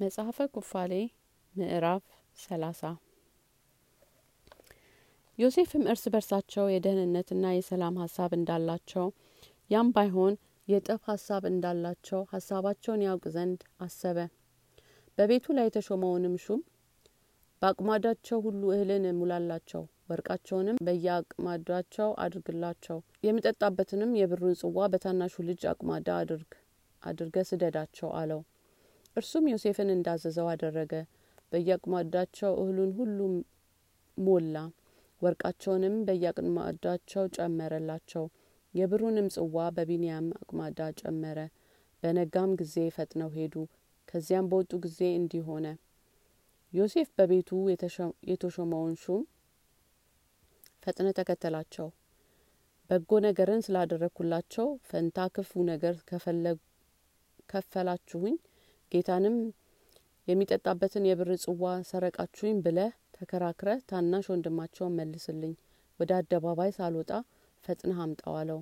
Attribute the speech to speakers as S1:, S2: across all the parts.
S1: መጽሐፈ ኩፋሌ ምዕራፍ ሰላሳ። ዮሴፍም እርስ በርሳቸው የደህንነትና የሰላም ሀሳብ እንዳላቸው ያም ባይሆን የጠብ ሀሳብ እንዳላቸው ሀሳባቸውን ያውቅ ዘንድ አሰበ። በቤቱ ላይ የተሾመውንም ሹም በአቅማዳቸው ሁሉ እህልን ሙላላቸው ወርቃቸውንም በየአቅማዳቸው አድርግላቸው። የሚጠጣበትንም የብሩን ጽዋ በታናሹ ልጅ አቅማዳ አድርግ አድርገ ስደዳቸው አለው እርሱም ዮሴፍን እንዳዘዘው አደረገ። በየአቅማዳቸው እህሉን ሁሉ ሞላ ወርቃቸውንም በየአቅማዳቸው ጨመረላቸው። የብሩንም ጽዋ በቢንያም አቅማዳ ጨመረ። በነጋም ጊዜ ፈጥነው ሄዱ። ከዚያም በወጡ ጊዜ እንዲህ ሆነ። ዮሴፍ በቤቱ የተሾመውን ሹም ፈጥነ ተከተላቸው። በጎ ነገርን ስላደረግኩላቸው ፈንታ ክፉ ነገር ከፈላችሁኝ ጌታንም የሚጠጣበትን የብር ጽዋ ሰረቃችሁኝ ብለህ ተከራክረ ታናሽ ወንድማቸውን መልስልኝ ወደ አደባባይ ሳልወጣ ፈጥነህ አምጣው አለው።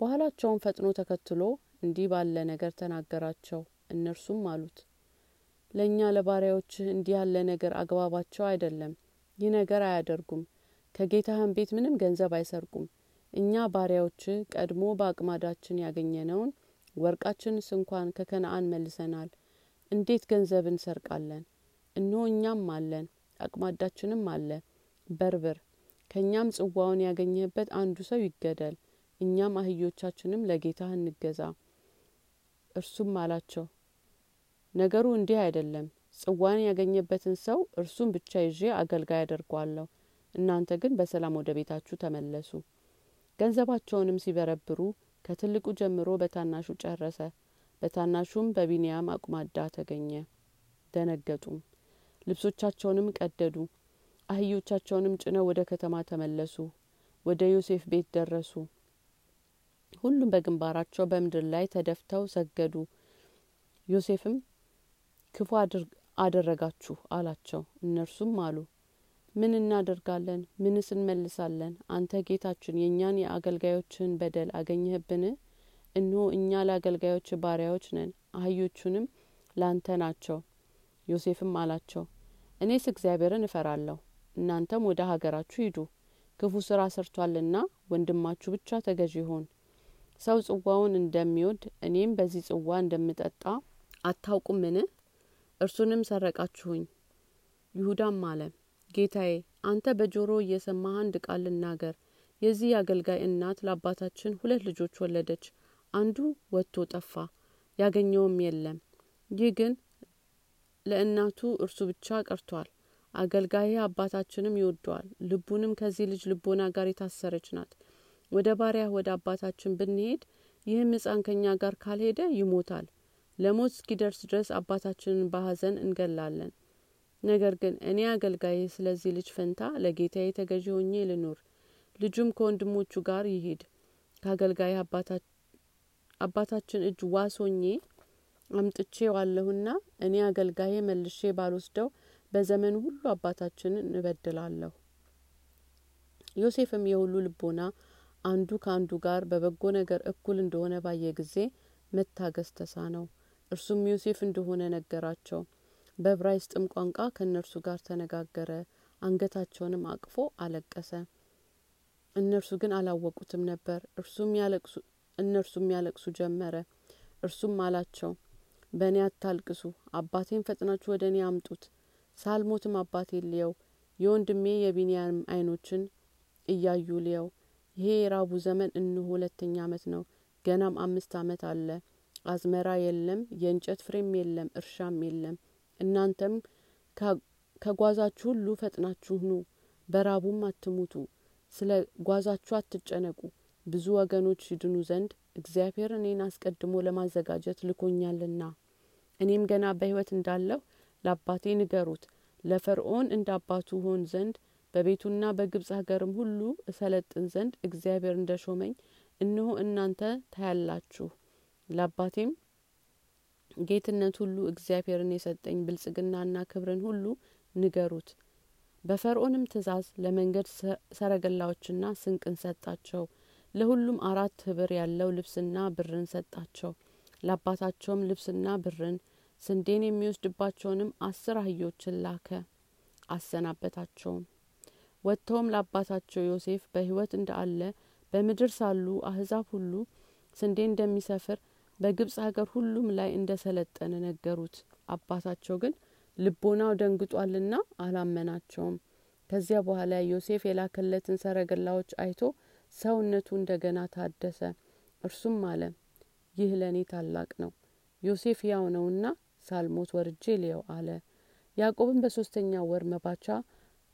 S1: በኋላቸውም ፈጥኖ ተከትሎ እንዲህ ባለ ነገር ተናገራቸው። እነርሱም አሉት ለእኛ ለባሪያዎችህ እንዲህ ያለ ነገር አግባባቸው አይደለም። ይህ ነገር አያደርጉም። ከጌታህን ቤት ምንም ገንዘብ አይሰርቁም። እኛ ባሪያዎችህ ቀድሞ በአቅማዳችን ያገኘነውን ወርቃችንስ እንኳን ከከነአን መልሰናል። እንዴት ገንዘብ እንሰርቃለን? እነሆ እኛም አለን አቅማዳችንም አለ። በርብር ከእኛም ጽዋውን ያገኘህበት አንዱ ሰው ይገደል እኛም አህዮቻችንም ለጌታህ እንገዛ። እርሱም አላቸው ነገሩ እንዲህ አይደለም። ጽዋን ያገኘበትን ሰው እርሱን ብቻ ይዤ አገልጋይ አደርጓለሁ እናንተ ግን በሰላም ወደ ቤታችሁ ተመለሱ። ገንዘባቸውንም ሲበረብሩ ከትልቁ ጀምሮ በታናሹ ጨረሰ። በታናሹም በቢንያም አቁማዳ ተገኘ። ደነገጡም። ልብሶቻቸውንም ቀደዱ። አህዮቻቸውንም ጭነው ወደ ከተማ ተመለሱ። ወደ ዮሴፍ ቤት ደረሱ። ሁሉም በግንባራቸው በምድር ላይ ተደፍተው ሰገዱ። ዮሴፍም ክፉ አደረጋችሁ አላቸው። እነርሱም አሉ ምን እናደርጋለን? ምንስ እንመልሳለን? አንተ ጌታችን የእኛን የአገልጋዮችን በደል አገኘህብን? እነሆ እኛ ለአገልጋዮች ባሪያዎች ነን አህዮቹንም ላንተ ናቸው። ዮሴፍም አላቸው እኔስ እግዚአብሔርን እፈራለሁ እናንተም ወደ ሀገራችሁ ሂዱ። ክፉ ስራ ሰርቷልና ወንድማችሁ ብቻ ተገዥ ይሆን ሰው ጽዋውን እንደሚወድ እኔም በዚህ ጽዋ እንደምጠጣ አታውቁምን? እርሱንም ሰረቃችሁኝ። ይሁዳም አለ ጌታዬ አንተ በጆሮ እየሰማህ አንድ ቃል ልናገር የዚህ አገልጋይ እናት ለአባታችን ሁለት ልጆች ወለደች። አንዱ ወጥቶ ጠፋ ያገኘውም የለም። ይህ ግን ለእናቱ እርሱ ብቻ ቀርቷል። አገልጋይ አባታችንም ይወደዋል። ልቡንም ከዚህ ልጅ ልቦና ጋር የታሰረች ናት። ወደ ባሪያ ወደ አባታችን ብንሄድ ይህም ህጻን ከኛ ጋር ካልሄደ ይሞታል። ለሞት እስኪደርስ ድረስ አባታችንን በሀዘን እንገላለን ነገር ግን እኔ አገልጋይ ስለዚህ ልጅ ፈንታ ለጌታዬ ተገዢ ሆኜ ልኑር ልጁም ከወንድሞቹ ጋር ይሂድ። ከአገልጋይ አባታችን እጅ ዋስ አምጥቼ ዋለሁና እኔ አገልጋዬ መልሼ ባልወስደው በዘመኑ ሁሉ አባታችንን እንበድላለሁ ዮሴፍም የሁሉ ልቦና አንዱ ከአንዱ ጋር በበጎ ነገር እኩል እንደሆነ ባየ ጊዜ መታገስ ተሳነው። እርሱም ዮሴፍ እንደሆነ ነገራቸው በዕብራይስጥም ቋንቋ ከእነርሱ ጋር ተነጋገረ አንገታቸውንም አቅፎ አለቀሰ። እነርሱ ግን አላወቁትም ነበር። እነርሱም ያለቅሱ ጀመረ። እርሱም አላቸው በእኔ አታልቅሱ አባቴን ፈጥናችሁ ወደ እኔ አምጡት። ሳልሞትም አባቴ ልየው የወንድሜ የቢንያም አይኖችን እያዩ ልየው። ይሄ የራቡ ዘመን እንሆ ሁለተኛ አመት ነው ገናም አምስት አመት አለ። አዝመራ የለም የእንጨት ፍሬም የለም እርሻም የለም እናንተም ከጓዛችሁ ሁሉ ፈጥናችሁ ኑ በራቡም አትሙቱ። ስለ ጓዛችሁ አትጨነቁ። ብዙ ወገኖች ይድኑ ዘንድ እግዚአብሔር እኔን አስቀድሞ ለማዘጋጀት ልኮኛልና። እኔም ገና በህይወት እንዳለሁ ለአባቴ ንገሩት። ለፈርዖን እንደ አባቱ ሆን ዘንድ በቤቱና በግብጽ ሀገርም ሁሉ እሰለጥን ዘንድ እግዚአብሔር እንደ ሾመኝ እነሆ እናንተ ታያላችሁ። ለአባቴም ጌትነት ሁሉ እግዚአብሔርን የሰጠኝ ብልጽግናና ክብርን ሁሉ ንገሩት። በፈርዖንም ትእዛዝ ለመንገድ ሰረገላዎችና ስንቅን ሰጣቸው። ለሁሉም አራት ህብር ያለው ልብስና ብርን ሰጣቸው። ለአባታቸውም ልብስና ብርን ስንዴን የሚወስድባቸውንም አስር አህዮችን ላከ አሰናበታቸውም። ወጥተውም ለአባታቸው ዮሴፍ በህይወት እንዳለ በምድር ሳሉ አህዛብ ሁሉ ስንዴ እንደሚሰፍር በግብጽ ሀገር ሁሉም ላይ እንደ ሰለጠነ ነገሩት። አባታቸው ግን ልቦናው ደንግጧልና አላመናቸውም። ከዚያ በኋላ ዮሴፍ የላከለትን ሰረገላዎች አይቶ ሰውነቱ እንደገና ታደሰ። እርሱም አለ ይህ ለእኔ ታላቅ ነው ዮሴፍ ያው ነውና ሳልሞት ወርጄ ልየው አለ። ያዕቆብም በሶስተኛው ወር መባቻ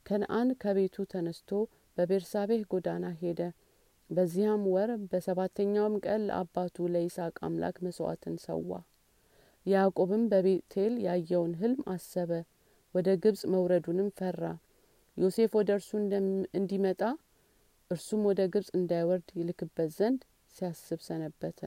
S1: ከነአን ከቤቱ ተነስቶ በቤርሳቤህ ጎዳና ሄደ በዚያም ወር በሰባተኛውም ቀን ለአባቱ ለይስሐቅ አምላክ መስዋዕትን ሰዋ። ያዕቆብም በቤቴል ያየውን ህልም አሰበ ወደ ግብጽ መውረዱንም ፈራ። ዮሴፍ ወደ እርሱ እንዲመጣ እርሱም ወደ ግብጽ እንዳይወርድ ይልክበት ዘንድ ሲያስብ ሰነበተ